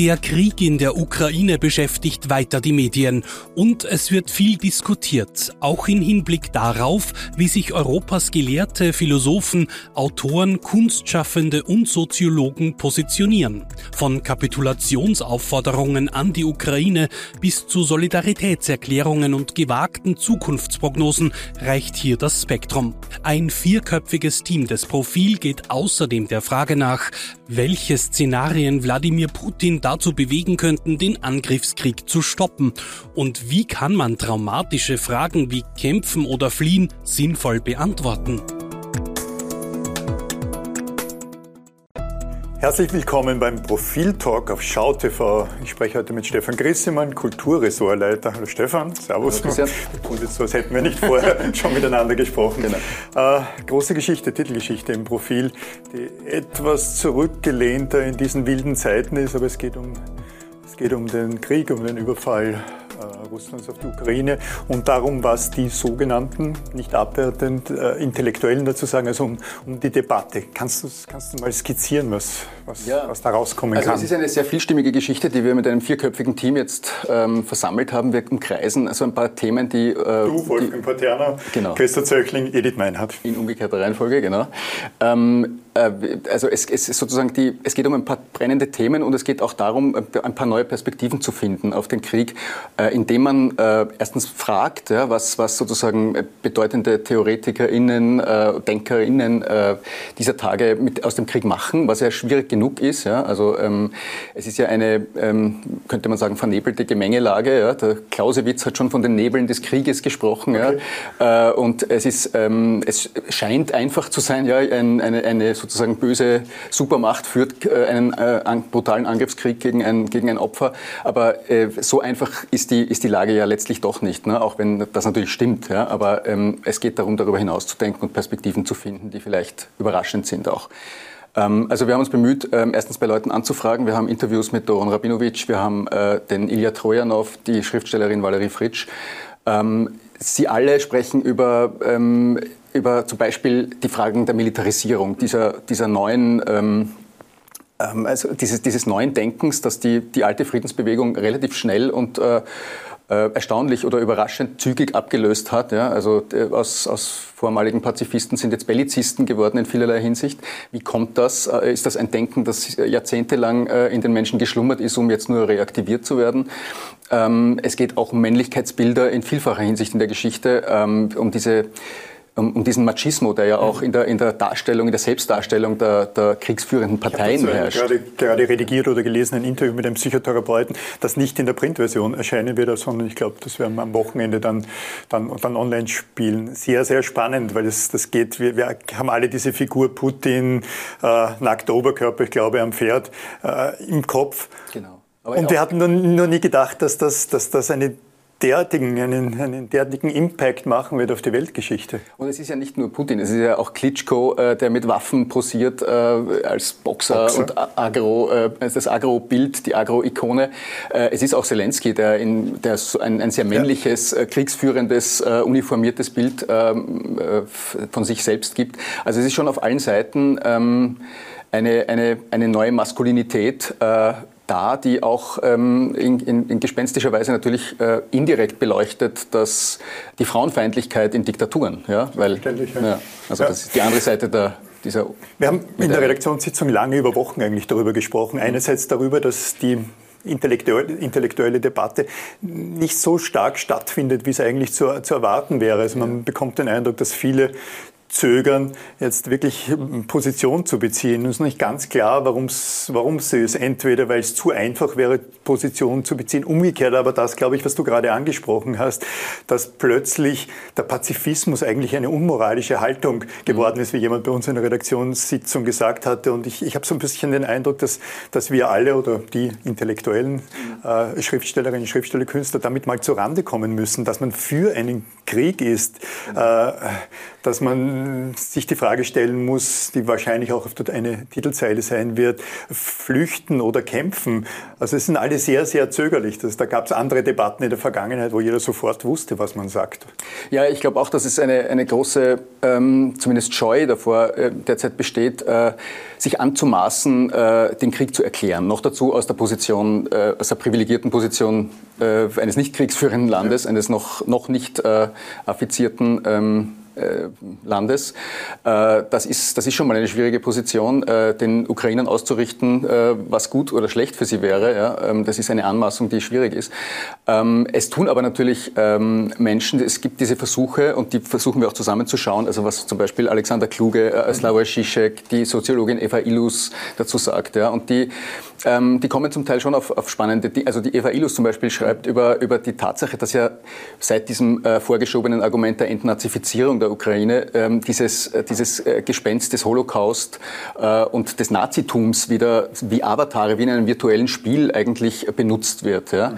Der Krieg in der Ukraine beschäftigt weiter die Medien und es wird viel diskutiert, auch im Hinblick darauf, wie sich Europas Gelehrte, Philosophen, Autoren, Kunstschaffende und Soziologen positionieren. Von Kapitulationsaufforderungen an die Ukraine bis zu Solidaritätserklärungen und gewagten Zukunftsprognosen reicht hier das Spektrum. Ein vierköpfiges Team des Profil geht außerdem der Frage nach, welche Szenarien Wladimir Putin dazu bewegen könnten, den Angriffskrieg zu stoppen? Und wie kann man traumatische Fragen wie Kämpfen oder Fliehen sinnvoll beantworten? Herzlich willkommen beim Profil-Talk auf Schau TV. Ich spreche heute mit Stefan Grissemann, Kulturressortleiter. Hallo Stefan, Servus. Hallo, tun jetzt so, als hätten wir nicht vorher schon miteinander gesprochen. Genau. Äh, große Geschichte, Titelgeschichte im Profil, die etwas zurückgelehnter in diesen wilden Zeiten ist, aber es geht um, es geht um den Krieg, um den Überfall Russlands auf die Ukraine und darum, was die sogenannten, nicht abwertend, äh, Intellektuellen dazu sagen, also um, um die Debatte. Kannst du, kannst du mal skizzieren, was, was, ja. was da rauskommen also kann? Also es ist eine sehr vielstimmige Geschichte, die wir mit einem vierköpfigen Team jetzt ähm, versammelt haben. Wir umkreisen also ein paar Themen, die... Äh, du, Wolfgang Paterna, genau. Christa Zöchling, Edith Meinhardt. In umgekehrter Reihenfolge, genau. Ähm, äh, also es, es, sozusagen die, es geht um ein paar brennende Themen und es geht auch darum, ein paar neue Perspektiven zu finden auf den Krieg, äh, indem man äh, erstens fragt, ja, was, was sozusagen bedeutende TheoretikerInnen, äh, DenkerInnen äh, dieser Tage mit, aus dem Krieg machen, was ja schwierig genug ist. Ja. Also ähm, es ist ja eine, ähm, könnte man sagen, vernebelte Gemengelage. Ja. Der Clausewitz hat schon von den Nebeln des Krieges gesprochen. Okay. Ja. Äh, und es, ist, ähm, es scheint einfach zu sein, ja, ein, eine, eine sozusagen böse Supermacht führt äh, einen äh, brutalen Angriffskrieg gegen ein, gegen ein Opfer. Aber äh, so einfach ist die, ist die Lage ja letztlich doch nicht, ne? auch wenn das natürlich stimmt. Ja? Aber ähm, es geht darum, darüber hinaus zu denken und Perspektiven zu finden, die vielleicht überraschend sind auch. Ähm, also wir haben uns bemüht, ähm, erstens bei Leuten anzufragen. Wir haben Interviews mit Doron Rabinovic, wir haben den Ilya Trojanov, die Schriftstellerin Valerie Fritsch. Ähm, sie alle sprechen über über zum Beispiel die Fragen der Militarisierung, dieser, dieser neuen ähm, ähm, also dieses, dieses neuen Denkens, dass die, die alte Friedensbewegung relativ schnell und äh, äh, erstaunlich oder überraschend zügig abgelöst hat. Ja? Also äh, aus, aus vormaligen Pazifisten sind jetzt Bellizisten geworden in vielerlei Hinsicht. Wie kommt das? Äh, ist das ein Denken, das jahrzehntelang in den Menschen geschlummert ist, um jetzt nur reaktiviert zu werden? Ähm, es geht auch um Männlichkeitsbilder in vielfacher Hinsicht in der Geschichte, ähm, um diese um, um diesen Machismo, der ja auch in der, in der Darstellung, in der Selbstdarstellung der, der kriegsführenden Parteien ich herrscht. Gerade, gerade redigiert oder gelesen ein Interview mit einem Psychotherapeuten, das nicht in der Printversion erscheinen wird, sondern ich glaube, das werden wir am Wochenende dann, dann, dann online spielen. Sehr, sehr spannend, weil es, das geht, wir, wir haben alle diese Figur Putin, äh, nackter Oberkörper, ich glaube, am Pferd, äh, im Kopf. Genau. Aber und wir hatten nur, nur nie gedacht, dass das, dass das eine derartigen, einen, einen derartigen Impact machen wird auf die Weltgeschichte. Und es ist ja nicht nur Putin, es ist ja auch Klitschko, äh, der mit Waffen posiert äh, als Boxer, Boxer, und Agro, äh, das Agro-Bild, die Agro-Ikone. Äh, es ist auch Zelensky, der, in, der ein, ein sehr männliches, ja. Äh, kriegsführendes, äh, uniformiertes Bild ähm, von sich selbst gibt. Also es ist schon auf allen Seiten ähm, eine, eine, eine neue Maskulinität da, die auch ähm, in, in, in, gespenstischer Weise natürlich äh, indirekt beleuchtet, dass die Frauenfeindlichkeit in Diktaturen, ja, weil ja. also ja. das ist die andere Seite der dieser. Wir haben in der Redaktionssitzung lange über Wochen eigentlich darüber gesprochen. Einerseits darüber, dass die intellektuelle, intellektuelle Debatte nicht so stark stattfindet, wie es eigentlich zu, zu erwarten wäre. Also man bekommt den Eindruck, dass viele zögern, jetzt wirklich Position zu beziehen. Es ist nicht ganz klar, warum es ist. Entweder weil es zu einfach wäre, Position zu beziehen. Umgekehrt aber das, glaube ich, was du gerade angesprochen hast, dass plötzlich der Pazifismus eigentlich eine unmoralische Haltung geworden ist, wie jemand bei uns in der Redaktionssitzung gesagt hatte. Und ich, ich habe so ein bisschen den Eindruck, dass, dass wir alle oder die intellektuellen äh, Schriftstellerinnen, Schriftsteller, Künstler damit mal zur Rande kommen müssen, dass man für einen Krieg ist, äh, dass man man sich die Frage stellen muss, die wahrscheinlich auch eine Titelzeile sein wird, flüchten oder kämpfen. Also es sind alle sehr, sehr zögerlich. Das, da gab es andere Debatten in der Vergangenheit, wo jeder sofort wusste, was man sagt. Ja, ich glaube auch, dass es eine, eine große, ähm, zumindest Scheu davor äh, derzeit besteht, äh, sich anzumaßen, äh, den Krieg zu erklären. Noch dazu aus der Position, äh, aus der privilegierten Position äh, eines nicht kriegsführenden Landes, eines noch, noch nicht äh, affizierten ähm, äh, Landes. Äh, das ist, das ist schon mal eine schwierige Position, äh, den Ukrainern auszurichten, was gut oder schlecht für sie wäre. Ähm, das ist eine Anmaßung, die schwierig ist. Ähm, es tun aber natürlich ähm, Menschen, es gibt diese Versuche und die versuchen wir auch zusammenzuschauen, also was zum Beispiel Alexander Kluge, Slavoj Žižek, die Soziologin Eva Illus dazu sagt. Und die, die kommen zum Teil schon auf, auf spannende Dinge. Also die Eva Illus zum Beispiel schreibt über, über die Tatsache, dass ja seit diesem vorgeschobenen Argument der Entnazifizierung der Ukraine ähm, dieses, äh, dieses äh, Gespenst des Holocaust äh, und des Nazitums wieder wie Avatare, wie in einem virtuellen Spiel eigentlich benutzt wird. Ja.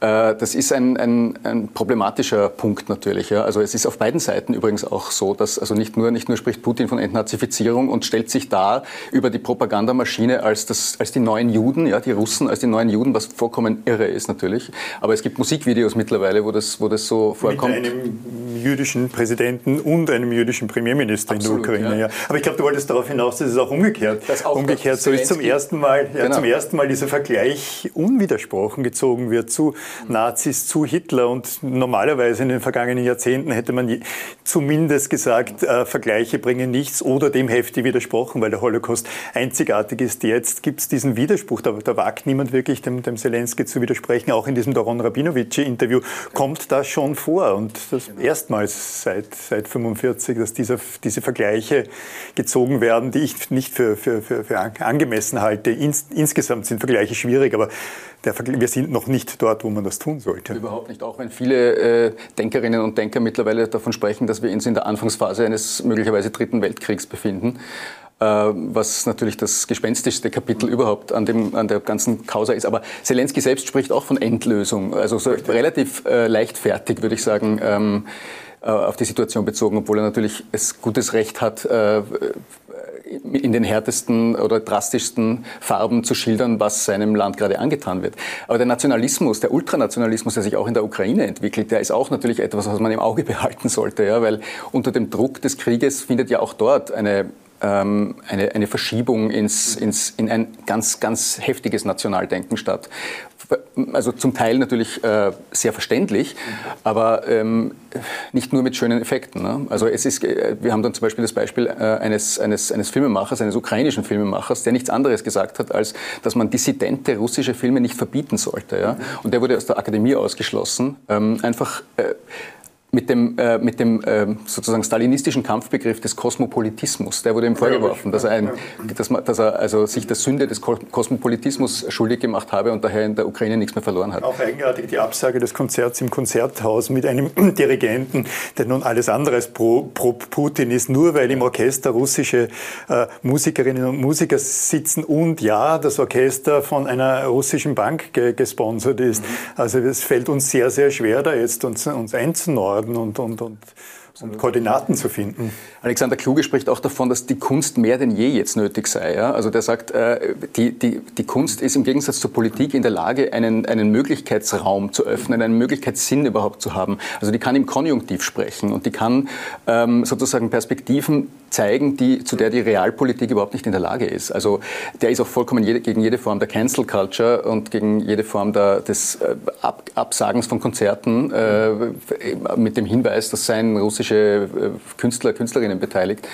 Das ist ein, ein, ein, problematischer Punkt natürlich. Ja. Also es ist auf beiden Seiten übrigens auch so, dass also nicht nur, nicht nur spricht Putin von Entnazifizierung und stellt sich da über die Propagandamaschine als, das, als die neuen Juden, ja, die Russen als die neuen Juden, was vollkommen irre ist natürlich. Aber es gibt Musikvideos mittlerweile, wo das, wo das so vorkommt. Mit einem jüdischen Präsidenten und einem jüdischen Premierminister Absolut, in der Ukraine. Ja. ja. Aber ich glaube, du wolltest darauf hinaus, dass es auch umgekehrt. Das auch umgekehrt so ist zum ersten Mal, ja, genau. zum ersten Mal dieser Vergleich unwidersprochen gezogen wird zu Nazis, zu Hitler. Und normalerweise in den vergangenen Jahrzehnten hätte man zumindest gesagt, äh, Vergleiche bringen nichts oder dem heftig widersprochen, weil der Holocaust einzigartig ist. Jetzt gibt es diesen Widerspruch. Da, da, wagt niemand wirklich dem, dem Zelensky zu widersprechen. Auch in diesem Doron Rabinovic-Interview kommt das schon vor. Und das genau. Erstmals seit, seit 45, dass dieser, diese Vergleiche gezogen werden, die ich nicht für, für, für, für angemessen halte. Ins, insgesamt sind Vergleiche schwierig, aber wir sind noch nicht dort, wo man das tun sollte. Überhaupt nicht, auch wenn viele äh, Denkerinnen und Denker mittlerweile davon sprechen, dass wir uns in der Anfangsphase eines möglicherweise Dritten Weltkriegs befinden äh, was natürlich das gespenstischste Kapitel überhaupt an, dem, an der ganzen Causa ist. Aber Zelensky selbst spricht auch von Endlösung, also so relativ äh, leichtfertig, würde ich sagen. Ähm, äh, auf die Situation bezogen, obwohl er natürlich es gutes Recht hat, äh, in den härtesten oder drastischsten Farben zu schildern, was seinem Land gerade angetan wird. Aber der Nationalismus, der Ultranationalismus, der sich auch in der Ukraine entwickelt, der ist auch natürlich etwas, was man im Auge behalten sollte, ja, weil unter dem Druck des Krieges findet ja auch dort eine ähm, eine, eine Verschiebung ins, ins, in ein ganz, ganz heftiges Nationaldenken statt also zum Teil natürlich äh, sehr verständlich, aber ähm, nicht nur mit schönen Effekten. Ne? Also es ist, äh, wir haben dann zum Beispiel das Beispiel äh, eines, eines, eines Filmemachers, eines ukrainischen Filmemachers, der nichts anderes gesagt hat, als dass man dissidente russische Filme nicht verbieten sollte. Ja? Und der wurde aus der Akademie ausgeschlossen, ähm, einfach äh, mit dem, äh, mit dem äh, sozusagen stalinistischen Kampfbegriff des Kosmopolitismus. Der wurde ihm vorgeworfen, dass er, ein, dass, man, dass er also sich der Sünde des Kosmopolitismus schuldig gemacht habe und daher in der Ukraine nichts mehr verloren hat. Auch eigenartig die Absage des Konzerts im Konzerthaus mit einem Dirigenten, der nun alles andere als pro, pro Putin ist, nur weil im Orchester russische äh, Musikerinnen und Musiker sitzen und ja, das Orchester von einer russischen Bank ge gesponsert ist. Mhm. Also es fällt uns sehr, sehr schwer, da jetzt uns, uns einzunorden werden und, und, und und Koordinaten zu finden. Alexander Kluge spricht auch davon, dass die Kunst mehr denn je jetzt nötig sei. Ja? Also der sagt, äh, die, die, die Kunst ist im Gegensatz zur Politik in der Lage, einen, einen Möglichkeitsraum zu öffnen, einen Möglichkeitssinn überhaupt zu haben. Also die kann im Konjunktiv sprechen und die kann ähm, sozusagen Perspektiven zeigen, die, zu der die Realpolitik überhaupt nicht in der Lage ist. Also der ist auch vollkommen jede, gegen jede Form der Cancel Culture und gegen jede Form der, des äh, Ab, Absagens von Konzerten äh, mit dem Hinweis, dass russisches russische äh, Künstler, Künstlerinnen beteiligt.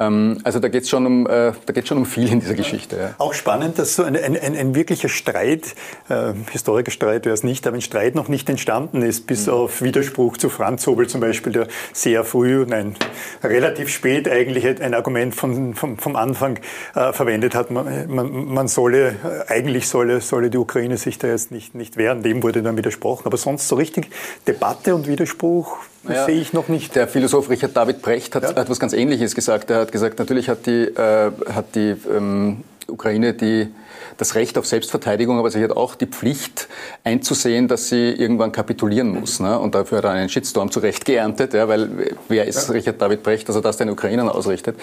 Ähm, also da geht es schon, um, äh, schon um viel in dieser Geschichte. Ja. Auch spannend, dass so ein, ein, ein, ein wirklicher Streit, äh, Historikerstreit wäre es nicht, aber ein Streit noch nicht entstanden ist, bis mhm. auf Widerspruch zu Franz Hobel zum Beispiel, der sehr früh, nein, relativ spät eigentlich ein Argument von, vom, vom Anfang äh, verwendet hat. Man, man, man solle, äh, eigentlich solle, solle die Ukraine sich da jetzt nicht, nicht wehren. Dem wurde dann widersprochen. Aber sonst so richtig Debatte und Widerspruch das ja, sehe ich noch nicht. Der Philosoph Richard David Brecht hat, ja. hat was ganz Ähnliches gesagt. Er hat gesagt, natürlich hat die, äh, hat die ähm, Ukraine die, das Recht auf Selbstverteidigung, aber sie hat auch die Pflicht einzusehen, dass sie irgendwann kapitulieren muss. Ne? Und dafür hat er einen Shitstorm zu Recht geerntet, ja, weil wer ist ja. Richard David Brecht, dass er das den Ukrainern ausrichtet.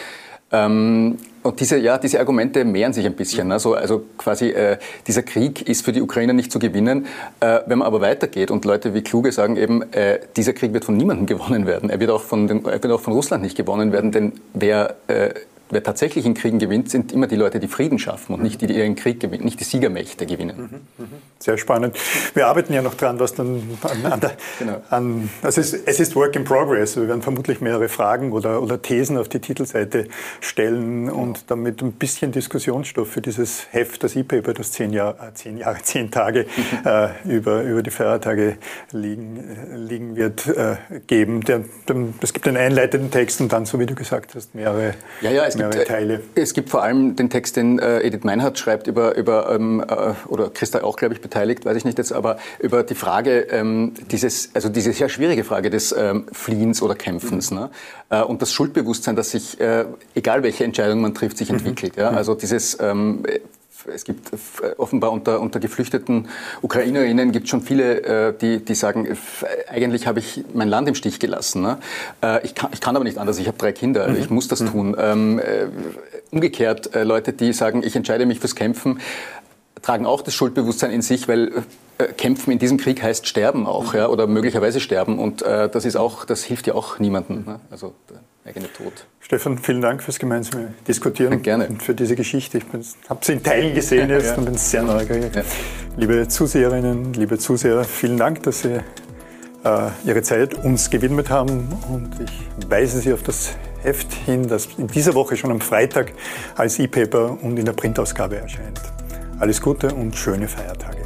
Ähm, und diese, ja, diese Argumente mehren sich ein bisschen. Also, also quasi, äh, dieser Krieg ist für die Ukrainer nicht zu gewinnen. Äh, wenn man aber weitergeht und Leute wie Kluge sagen eben, äh, dieser Krieg wird von niemandem gewonnen werden. Er wird auch von, den, er wird auch von Russland nicht gewonnen werden, denn wer äh, wer tatsächlich in Kriegen gewinnt, sind immer die Leute, die Frieden schaffen und nicht die, die ihren Krieg gewinnen, nicht die Siegermächte gewinnen. Mhm, mhm. Sehr spannend. Wir arbeiten ja noch dran, was dann an, an der, genau. an, also es, es, ist Work in Progress. Wir werden vermutlich mehrere Fragen oder, oder Thesen auf die Titelseite stellen und damit ein bisschen Diskussionsstoff für dieses Heft, das E-Paper, das zehn, Jahr, äh, zehn Jahre, zehn Tage äh, über, über die Feiertage liegen, äh, liegen wird, äh, geben. Der, der, es gibt einen einleitenden Text und dann, so wie du gesagt hast, mehrere. Ja, ja, es gibt, Teile. Es gibt vor allem den Text, den äh, Edith Meinhardt schreibt über, über ähm, äh, oder Christa auch, glaube ich, beteiligt, weiß ich nicht jetzt, aber über die Frage, ähm, dieses, also diese sehr schwierige Frage des ähm, Fliehens oder Kämpfens mhm. ne? äh, und das Schuldbewusstsein, das sich, äh, egal welche Entscheidung man trifft, sich mhm. entwickelt. Ja? Mhm. Also dieses ähm, es gibt offenbar unter, unter geflüchteten Ukrainerinnen gibt schon viele, äh, die, die sagen, eigentlich habe ich mein Land im Stich gelassen. Ne? Äh, ich, kann, ich kann aber nicht anders, ich habe drei Kinder, mhm. ich muss das mhm. tun. Ähm, äh, umgekehrt, Leute, die sagen, ich entscheide mich fürs Kämpfen, tragen auch das Schuldbewusstsein in sich, weil Kämpfen in diesem Krieg heißt sterben auch, ja, oder möglicherweise sterben. Und äh, das ist auch, das hilft ja auch niemandem. Ne? Also eigene Tod. Stefan, vielen Dank fürs gemeinsame Diskutieren. Gerne. Und für diese Geschichte. Ich habe sie in Teilen gesehen jetzt ja. und bin sehr neugierig. Ja. Liebe Zuseherinnen, liebe Zuseher, vielen Dank, dass Sie äh, Ihre Zeit uns gewidmet haben. Und ich weise Sie auf das Heft hin, das in dieser Woche schon am Freitag als E-Paper und in der Printausgabe erscheint. Alles Gute und schöne Feiertage.